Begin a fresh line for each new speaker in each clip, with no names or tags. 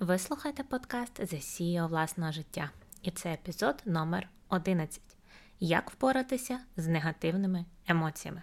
Ви слухаєте подкаст The CEO власного життя, і це епізод номер 11 Як впоратися з негативними емоціями.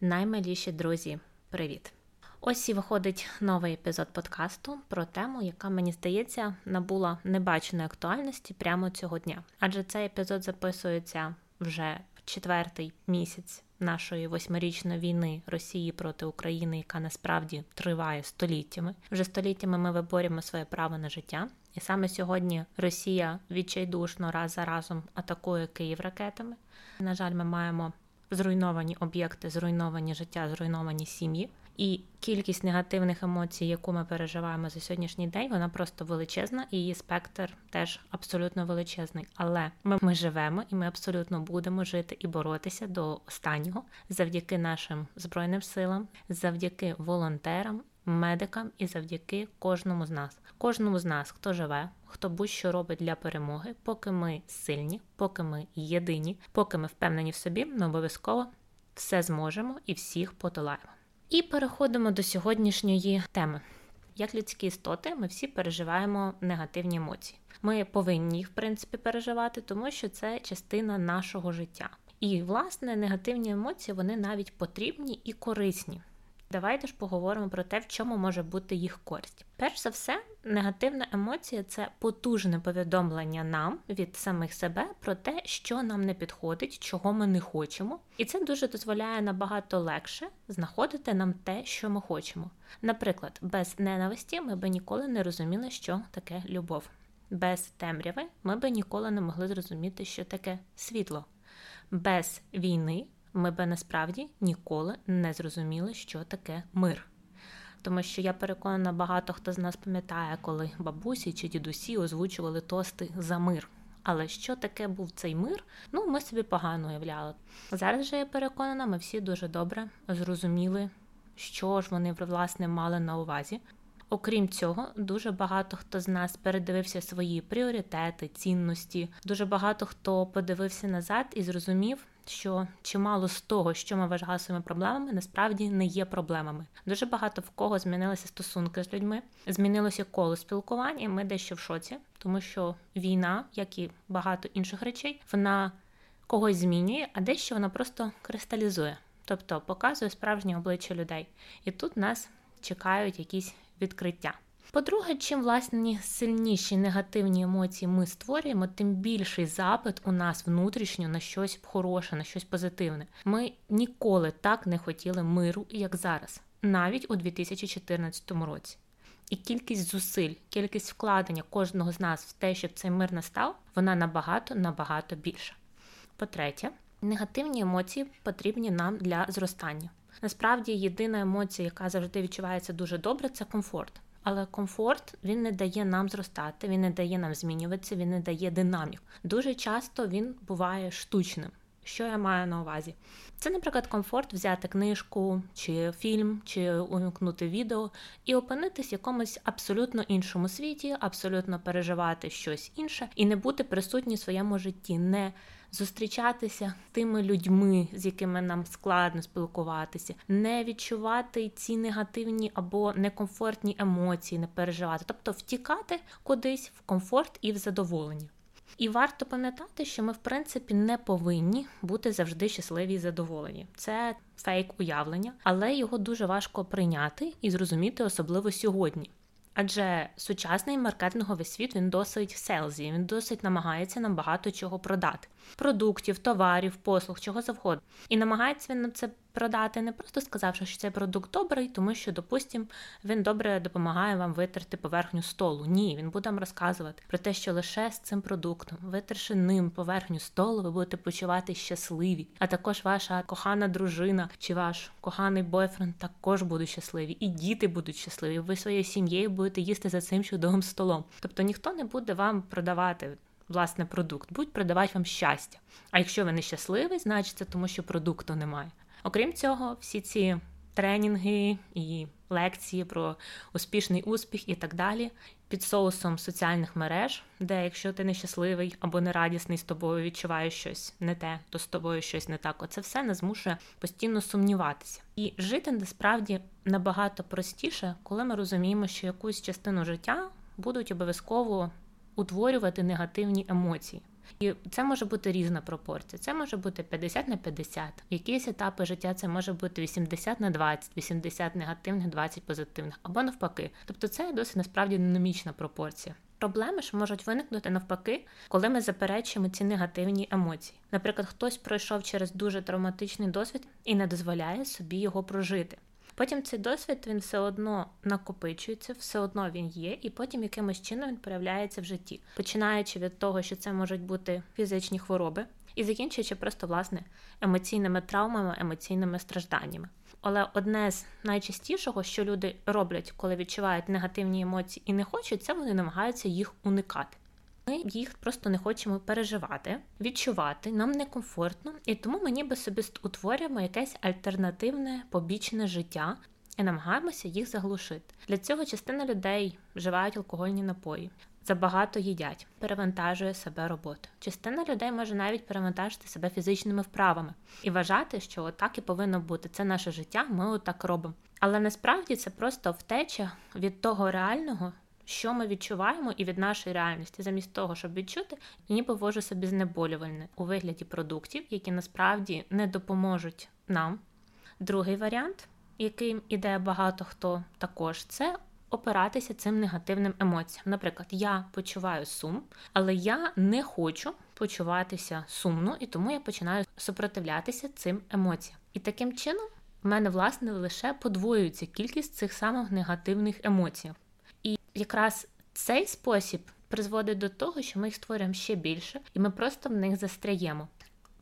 Наймиліші друзі, привіт! Ось і виходить новий епізод подкасту про тему, яка мені здається набула небаченої актуальності прямо цього дня. Адже цей епізод записується вже в четвертий місяць нашої восьмирічної війни Росії проти України, яка насправді триває століттями. Вже століттями ми виборюємо своє право на життя. І саме сьогодні Росія відчайдушно раз за разом атакує Київ ракетами. На жаль, ми маємо зруйновані об'єкти, зруйновані життя, зруйновані сім'ї. І кількість негативних емоцій, яку ми переживаємо за сьогоднішній день, вона просто величезна, і її спектр теж абсолютно величезний. Але ми, ми живемо і ми абсолютно будемо жити і боротися до останнього завдяки нашим збройним силам, завдяки волонтерам. Медикам і завдяки кожному з нас, кожному з нас, хто живе, хто будь-що робить для перемоги, поки ми сильні, поки ми єдині, поки ми впевнені в собі, ми обов'язково все зможемо і всіх подолаємо. І переходимо до сьогоднішньої теми. Як людські істоти, ми всі переживаємо негативні емоції. Ми повинні їх, в принципі, переживати, тому що це частина нашого життя. І, власне, негативні емоції вони навіть потрібні і корисні. Давайте ж поговоримо про те, в чому може бути їх користь. Перш за все, негативна емоція це потужне повідомлення нам від самих себе про те, що нам не підходить, чого ми не хочемо, і це дуже дозволяє набагато легше знаходити нам те, що ми хочемо. Наприклад, без ненависті ми би ніколи не розуміли, що таке любов. Без темряви ми би ніколи не могли зрозуміти, що таке світло. Без війни ми би насправді ніколи не зрозуміли, що таке мир. Тому що я переконана, багато хто з нас пам'ятає, коли бабусі чи дідусі озвучували тости за мир. Але що таке був цей мир, ну ми собі погано уявляли. Зараз же я переконана, ми всі дуже добре зрозуміли, що ж вони власне мали на увазі. Окрім цього, дуже багато хто з нас передивився свої пріоритети, цінності. Дуже багато хто подивився назад і зрозумів, що чимало з того, що ми вважали своїми проблемами, насправді не є проблемами. Дуже багато в кого змінилися стосунки з людьми, змінилося коло спілкування. Ми дещо в шоці, тому що війна, як і багато інших речей, вона когось змінює, а дещо вона просто кристалізує, тобто показує справжнє обличчя людей. І тут нас чекають якісь відкриття. По-друге, чим власне сильніші негативні емоції ми створюємо, тим більший запит у нас внутрішньо на щось хороше, на щось позитивне. Ми ніколи так не хотіли миру, як зараз, навіть у 2014 році. І кількість зусиль, кількість вкладення кожного з нас в те, щоб цей мир настав, вона набагато набагато більша. По-третє, негативні емоції потрібні нам для зростання. Насправді, єдина емоція, яка завжди відчувається дуже добре, це комфорт. Але комфорт він не дає нам зростати, він не дає нам змінюватися, він не дає динамік. Дуже часто він буває штучним. Що я маю на увазі? Це, наприклад, комфорт взяти книжку чи фільм, чи увімкнути відео і опинитись в якомусь абсолютно іншому світі, абсолютно переживати щось інше і не бути присутні в своєму житті, не зустрічатися з тими людьми, з якими нам складно спілкуватися, не відчувати ці негативні або некомфортні емоції, не переживати, тобто втікати кудись в комфорт і в задоволення. І варто пам'ятати, що ми, в принципі, не повинні бути завжди щасливі і задоволені. Це фейк уявлення, але його дуже важко прийняти і зрозуміти, особливо сьогодні. Адже сучасний маркетинговий світ він досить селзі, він досить намагається нам багато чого продати: продуктів, товарів, послуг, чого завгодно. І намагається він нам це продати, не просто сказавши, що цей продукт добрий, тому що, допустим, він добре допомагає вам витерти поверхню столу. Ні, він буде вам розказувати про те, що лише з цим продуктом, витерши ним поверхню столу, ви будете почувати щасливі. А також ваша кохана дружина чи ваш коханий бойфренд також будуть щасливі, і діти будуть щасливі. Ви своєю сім'єю будете їсти за цим чудовим столом. Тобто ніхто не буде вам продавати. Власне, продукт будуть продавати вам щастя. А якщо ви не щасливий, значить це тому, що продукту немає. Окрім цього, всі ці тренінги і лекції про успішний успіх і так далі під соусом соціальних мереж, де якщо ти нещасливий або нерадісний з тобою відчуваєш щось не те, то з тобою щось не так. Оце все не змушує постійно сумніватися. І жити насправді набагато простіше, коли ми розуміємо, що якусь частину життя будуть обов'язково утворювати негативні емоції. І це може бути різна пропорція. Це може бути 50 на 50. В якісь етапи життя це може бути 80 на 20, 80 негативних, 20 позитивних, або навпаки. Тобто це досить насправді динамічна пропорція. Проблеми ж можуть виникнути навпаки, коли ми заперечуємо ці негативні емоції. Наприклад, хтось пройшов через дуже травматичний досвід і не дозволяє собі його прожити. Потім цей досвід він все одно накопичується, все одно він є, і потім якимось чином він проявляється в житті, починаючи від того, що це можуть бути фізичні хвороби, і закінчуючи просто власне емоційними травмами, емоційними стражданнями. Але одне з найчастішого, що люди роблять, коли відчувають негативні емоції і не хочуть, це вони намагаються їх уникати. Ми їх просто не хочемо переживати, відчувати, нам некомфортно, і тому ми ніби собі утворюємо якесь альтернативне побічне життя і намагаємося їх заглушити. Для цього частина людей вживають алкогольні напої. Забагато їдять, перевантажує себе робота. Частина людей може навіть перевантажити себе фізичними вправами і вважати, що так і повинно бути. Це наше життя, ми отак робимо. Але насправді це просто втеча від того реального, що ми відчуваємо, і від нашої реальності, замість того, щоб відчути, ніби ввожу собі знеболювальне у вигляді продуктів, які насправді не допоможуть нам. Другий варіант, яким іде багато хто також, це опиратися цим негативним емоціям. Наприклад, я почуваю сум, але я не хочу почуватися сумно, і тому я починаю супротивлятися цим емоціям. І таким чином в мене, власне, лише подвоюється кількість цих самих негативних емоцій якраз цей спосіб призводить до того, що ми їх створюємо ще більше, і ми просто в них застряємо.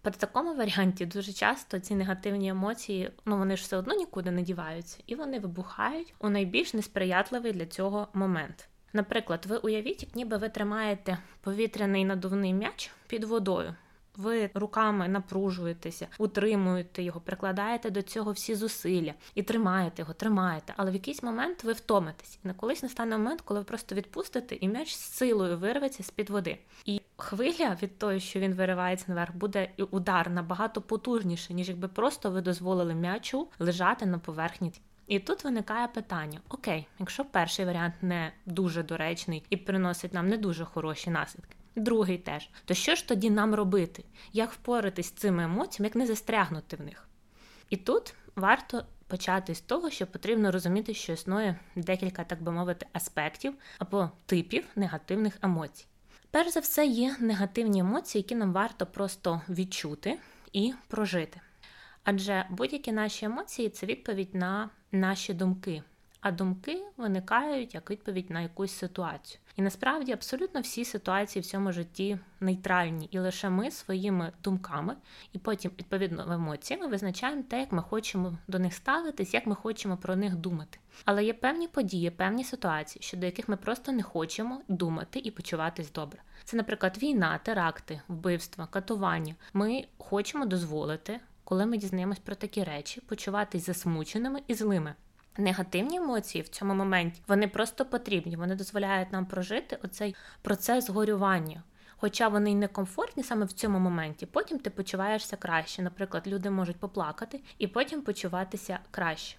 При такому варіанті дуже часто ці негативні емоції, ну вони ж все одно нікуди не діваються, і вони вибухають у найбільш несприятливий для цього момент. Наприклад, ви уявіть, як ніби ви тримаєте повітряний надувний м'яч під водою. Ви руками напружуєтеся, утримуєте його, прикладаєте до цього всі зусилля і тримаєте його, тримаєте. Але в якийсь момент ви втомитесь. І на колись настане момент, коли ви просто відпустите, і м'яч з силою вирветься з під води. І хвиля від того, що він виривається наверх, буде і удар набагато потужніше, ніж якби просто ви дозволили м'ячу лежати на поверхні. І тут виникає питання: окей, якщо перший варіант не дуже доречний і приносить нам не дуже хороші наслідки другий теж. То що ж тоді нам робити? Як впоратись з цими емоціями, як не застрягнути в них? І тут варто почати з того, що потрібно розуміти, що існує декілька, так би мовити, аспектів або типів негативних емоцій. Перш за все, є негативні емоції, які нам варто просто відчути і прожити. Адже будь-які наші емоції це відповідь на наші думки, а думки виникають як відповідь на якусь ситуацію. І насправді абсолютно всі ситуації в цьому житті нейтральні, і лише ми своїми думками і потім, відповідно, емоціями визначаємо те, як ми хочемо до них ставитись, як ми хочемо про них думати. Але є певні події, певні ситуації, щодо яких ми просто не хочемо думати і почуватись добре. Це, наприклад, війна, теракти, вбивства, катування. Ми хочемо дозволити, коли ми дізнаємось про такі речі, почуватись засмученими і злими. Негативні емоції в цьому моменті вони просто потрібні. Вони дозволяють нам прожити оцей процес горювання. Хоча вони й некомфортні саме в цьому моменті, потім ти почуваєшся краще. Наприклад, люди можуть поплакати і потім почуватися краще.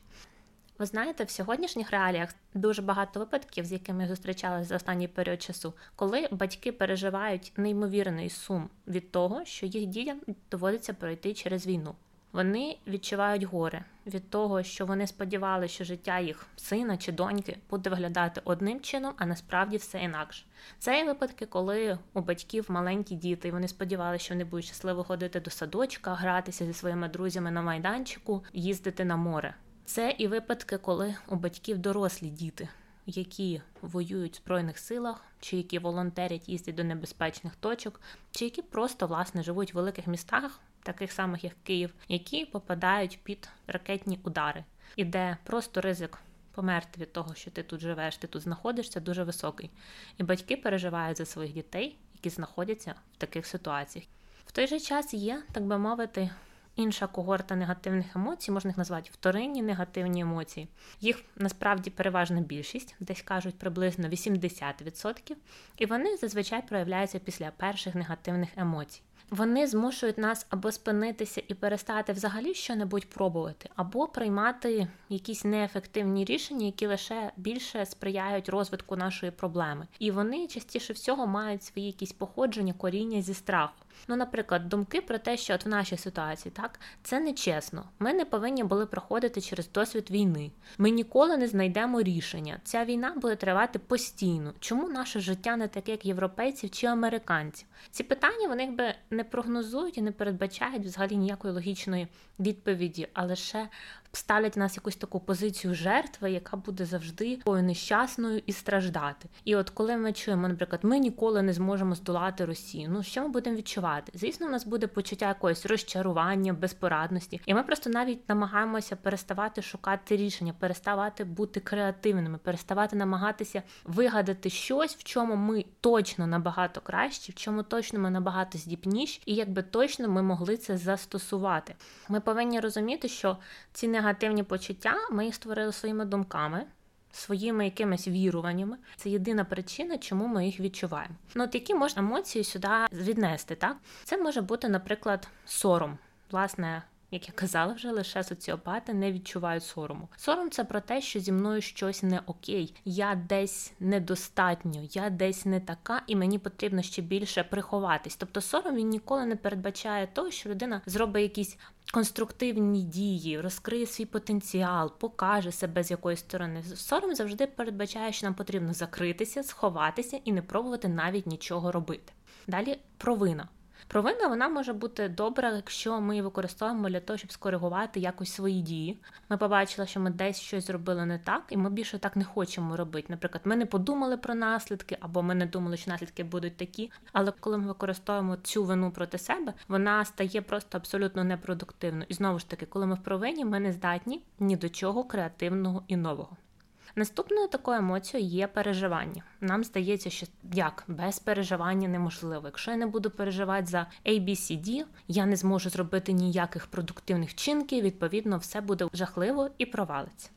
Ви знаєте, в сьогоднішніх реаліях дуже багато випадків, з якими я зустрічалася за останній період часу, коли батьки переживають неймовірний сум від того, що їх дітям доводиться пройти через війну. Вони відчувають горе від того, що вони сподівалися, що життя їх сина чи доньки буде виглядати одним чином, а насправді все інакше. Це є випадки, коли у батьків маленькі діти, і вони сподівалися, що вони будуть щасливо ходити до садочка, гратися зі своїми друзями на майданчику, їздити на море. Це і випадки, коли у батьків дорослі діти, які воюють в збройних силах, чи які волонтерять їздять до небезпечних точок, чи які просто власне живуть в великих містах таких самих як Київ, які попадають під ракетні удари, і де просто ризик померти від того, що ти тут живеш, ти тут знаходишся, дуже високий. І батьки переживають за своїх дітей, які знаходяться в таких ситуаціях. В той же час є, так би мовити, інша когорта негативних емоцій, можна їх назвати вторинні негативні емоції. Їх насправді переважна більшість, десь кажуть приблизно 80%, і вони зазвичай проявляються після перших негативних емоцій. вони змушують нас або спинитися і перестати взагалі що-небудь пробувати, або приймати якісь неефективні рішення, які лише більше сприяють розвитку нашої проблеми. І вони частіше всього мають свої якісь походження, коріння зі страху. Ну, наприклад, думки про те, що от в нашій ситуації так це нечесно. Ми не повинні були проходити через досвід війни. Ми ніколи не знайдемо рішення. Ця війна буде тривати постійно. Чому наше життя не таке, як європейців чи американців? Ці питання вони якби не прогнозують і не передбачають взагалі ніякої логічної відповіді, а лише ставлять нас якусь таку позицію жертви, яка буде завжди такою нещасною і страждати. І от коли ми чуємо, наприклад, ми ніколи не зможемо здолати Росію. Ну що ми будемо відчувати? Звісно, у нас буде почуття якогось розчарування, безпорадності, і ми просто навіть намагаємося переставати шукати рішення, переставати бути креативними, переставати намагатися вигадати щось, в чому ми точно набагато кращі, в чому точно ми набагато здібніші, і якби точно ми могли це застосувати. Ми повинні розуміти, що ці негативні почуття ми їх створили своїми думками. Своїми якимись віруваннями це єдина причина, чому ми їх відчуваємо. Ну от які можна емоції сюди віднести, так? Це може бути, наприклад, сором. Власне, як я казала, вже лише соціопати не відчувають сорому. Сором це про те, що зі мною щось не окей, я десь недостатньо, я десь не така, і мені потрібно ще більше приховатись. Тобто сором він ніколи не передбачає того, що людина зробить якісь конструктивні дії, розкриє свій потенціал, покаже себе з якоїсь сторони. Сором завжди передбачає, що нам потрібно закритися, сховатися і не пробувати навіть нічого робити. Далі провина. Провина вона може бути добра, якщо ми її використовуємо для того, щоб скоригувати якось свої дії. Ми побачили, що ми десь щось зробили не так, і ми більше так не хочемо робити. Наприклад, ми не подумали про наслідки, або ми не думали, що наслідки будуть такі. Але коли ми використовуємо цю вину проти себе, вона стає просто абсолютно непродуктивною. І знову ж таки, коли ми в провині, ми не здатні ні до чого креативного і нового. Наступною такою емоцією є переживання. Нам здається, що як без переживання неможливо. Якщо я не буду переживати за ABCD, я не зможу зробити ніяких продуктивних вчинків, відповідно, все буде жахливо і провалиться.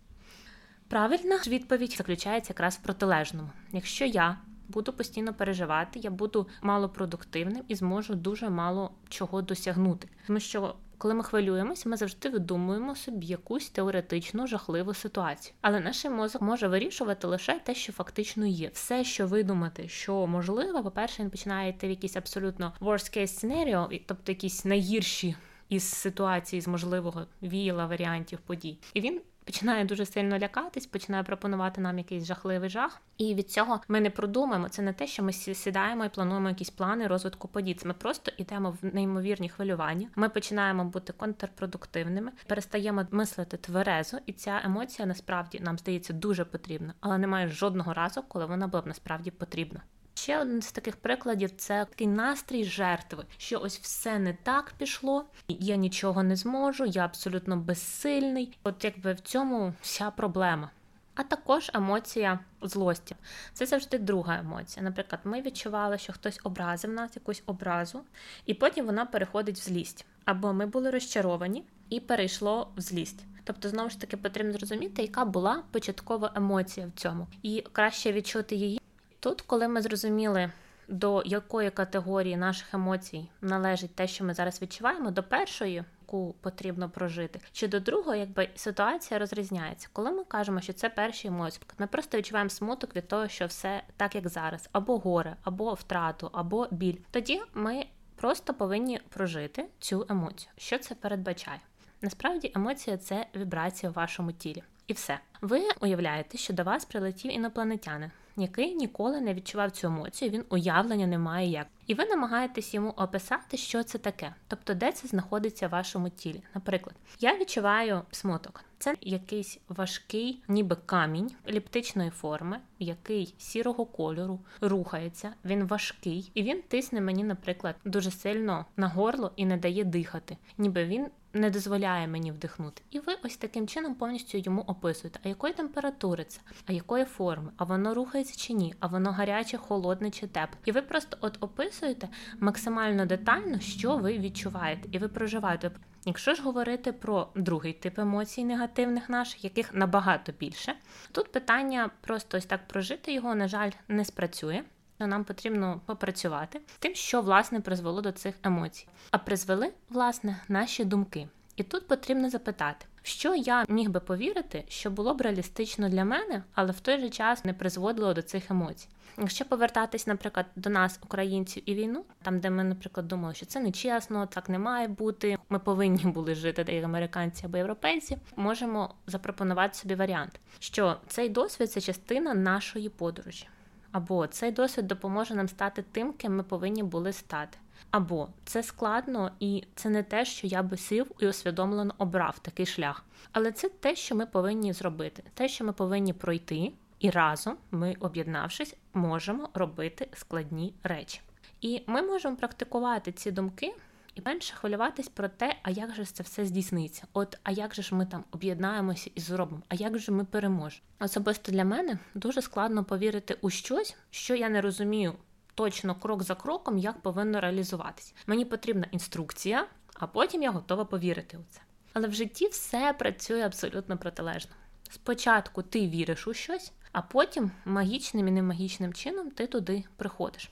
Правильна відповідь заключається якраз в протилежному. Якщо я буду постійно переживати, я буду малопродуктивним і зможу дуже мало чого досягнути. Тому що коли ми хвилюємося, ми завжди видумуємо собі якусь теоретичну жахливу ситуацію. Але наш мозок може вирішувати лише те, що фактично є. Все, що видумати, що можливо, по-перше, він починає йти в якісь абсолютно worst case scenario, тобто якісь найгірші із ситуації з можливого віяла варіантів подій. І він починає дуже сильно лякатись, починає пропонувати нам якийсь жахливий жах. І від цього ми не продумаємо. Це не те, що ми сідаємо і плануємо якісь плани розвитку подій. Ми просто йдемо в неймовірні хвилювання. Ми починаємо бути контрпродуктивними, перестаємо мислити тверезо, і ця емоція насправді нам здається дуже потрібна, але немає жодного разу, коли вона була б насправді потрібна. Ще один з таких прикладів це такий настрій жертви, що ось все не так пішло, я нічого не зможу, я абсолютно безсильний. От якби в цьому вся проблема. А також емоція злості. Це завжди друга емоція. Наприклад, ми відчували, що хтось образив нас, якусь образу, і потім вона переходить в злість. Або ми були розчаровані і перейшло в злість. Тобто, знову ж таки, потрібно зрозуміти, яка була початкова емоція в цьому, і краще відчути її. Тут, коли ми зрозуміли, до якої категорії наших емоцій належить те, що ми зараз відчуваємо, до першої, яку потрібно прожити, чи до другої, якби ситуація розрізняється. Коли ми кажемо, що це перші емоції, ми просто відчуваємо смуток від того, що все так, як зараз, або горе, або втрату, або біль. Тоді ми просто повинні прожити цю емоцію. Що це передбачає? Насправді емоція це вібрація в вашому тілі. І все. Ви уявляєте, що до вас прилетів інопланетянин який ніколи не відчував цю емоцію, він уявлення не має як. І ви намагаєтесь йому описати, що це таке, тобто де це знаходиться в вашому тілі. Наприклад, я відчуваю смуток. Це якийсь важкий, ніби камінь еліптичної форми, який сірого кольору рухається. Він важкий, і він тисне мені, наприклад, дуже сильно на горло і не дає дихати, ніби він не дозволяє мені вдихнути. І ви ось таким чином повністю йому описуєте, а якої температури це, а якої форми, а воно рухається чи ні, а воно гаряче, холодне чи тепле. І ви просто от описуєте максимально детально, що ви відчуваєте, і ви проживаєте. Якщо ж говорити про другий тип емоцій негативних наших, яких набагато більше, тут питання просто ось так прожити його, на жаль, не спрацює. нам потрібно попрацювати тим, що власне призвело до цих емоцій. А призвели власне наші думки. І тут потрібно запитати, що я міг би повірити, що було б реалістично для мене, але в той же час не призводило до цих емоцій. Якщо повертатись, наприклад, до нас, українців і війну, там де ми, наприклад, думали, що це нечесно, так не має бути. Ми повинні були жити, як американці або європейці, можемо запропонувати собі варіант, що цей досвід це частина нашої подорожі, або цей досвід допоможе нам стати тим, ким ми повинні були стати. Або це складно, і це не те, що я би сів і усвідомлено обрав такий шлях. Але це те, що ми повинні зробити, те, що ми повинні пройти, і разом ми, об'єднавшись, можемо робити складні речі. І ми можемо практикувати ці думки і менше хвилюватись про те, а як же це все здійсниться. От, а як же ж ми там об'єднаємося і зробимо, а як же ми переможемо? Особисто для мене дуже складно повірити у щось, що я не розумію точно крок за кроком, як повинно реалізуватись. Мені потрібна інструкція, а потім я готова повірити у це. Але в житті все працює абсолютно протилежно. Спочатку ти віриш у щось, а потім магічним і немагічним чином ти туди приходиш.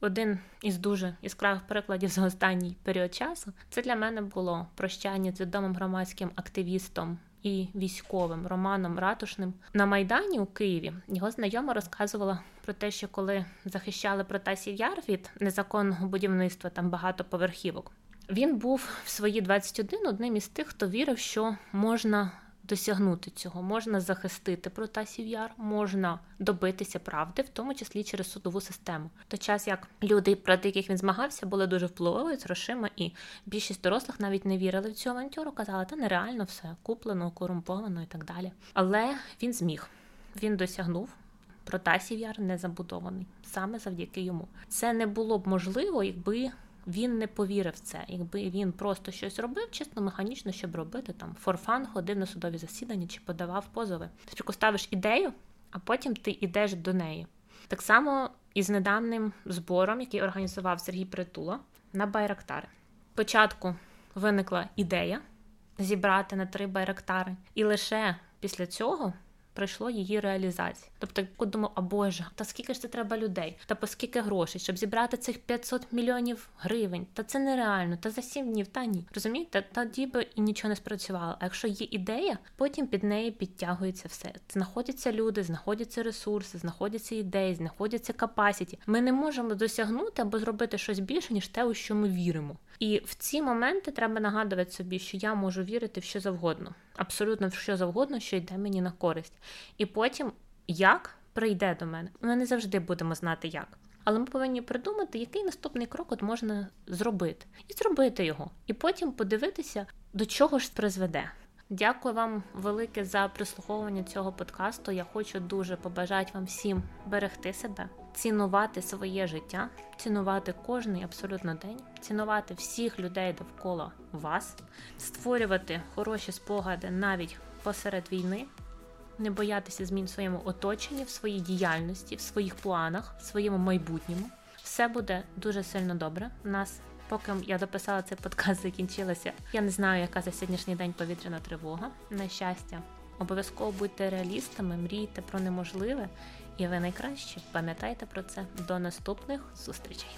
Один із дуже яскравих прикладів за останній період часу це для мене було прощання з відомим громадським активістом і військовим Романом Ратушним на Майдані у Києві. Його знайома розказувала про те, що коли захищали Протасів Яр від незаконного будівництва там багатоповерхівок, він був в свої 21 одним із тих, хто вірив, що можна досягнути цього, можна захистити Протасів Яр, можна добитися правди, в тому числі через судову систему. В той час як люди, проти яких він змагався, були дуже впливові з грошима, і більшість дорослих навіть не вірили в цю авантюру, казали, та нереально все куплено, корумповано і так далі. Але він зміг, він досягнув. Протасів Яр не забудований саме завдяки йому. Це не було б можливо, якби він не повірив в це. Якби він просто щось робив, чисто механічно, щоб робити там форфан, ходив на судові засідання чи подавав позови. Спочатку ставиш ідею, а потім ти йдеш до неї. Так само і з недавним збором, який організував Сергій Притула на Байрактари. Спочатку виникла ідея зібрати на три байрактари, і лише після цього пройшло її реалізації. Тобто, я думав, а Боже, та скільки ж це треба людей, та по скільки грошей, щоб зібрати цих 500 мільйонів гривень, та це нереально, та за сім днів, та ні. Розумієте, тоді би і нічого не спрацювало. А якщо є ідея, потім під неї підтягується все. Знаходяться люди, знаходяться ресурси, знаходяться ідеї, знаходяться капасіті. Ми не можемо досягнути або зробити щось більше, ніж те, у що ми віримо. І в ці моменти треба нагадувати собі, що я можу вірити в що завгодно, абсолютно що завгодно, що йде мені на користь. І потім як прийде до мене. Ми не завжди будемо знати як. Але ми повинні придумати, який наступний крок от можна зробити, і зробити його, і потім подивитися, до чого ж призведе. Дякую вам велике за прислуховування цього подкасту. Я хочу дуже побажати вам всім берегти себе, цінувати своє життя, цінувати кожний абсолютно день, цінувати всіх людей довкола вас, створювати хороші спогади навіть посеред війни не боятися змін в своєму оточенні, в своїй діяльності, в своїх планах, в своєму майбутньому. Все буде дуже сильно добре. У нас, поки я дописала цей подкаст, закінчилася. Я не знаю, яка за сьогоднішній день повітряна тривога. На щастя, обов'язково будьте реалістами, мрійте про неможливе, і ви найкраще Пам'ятайте про це. До наступних зустрічей.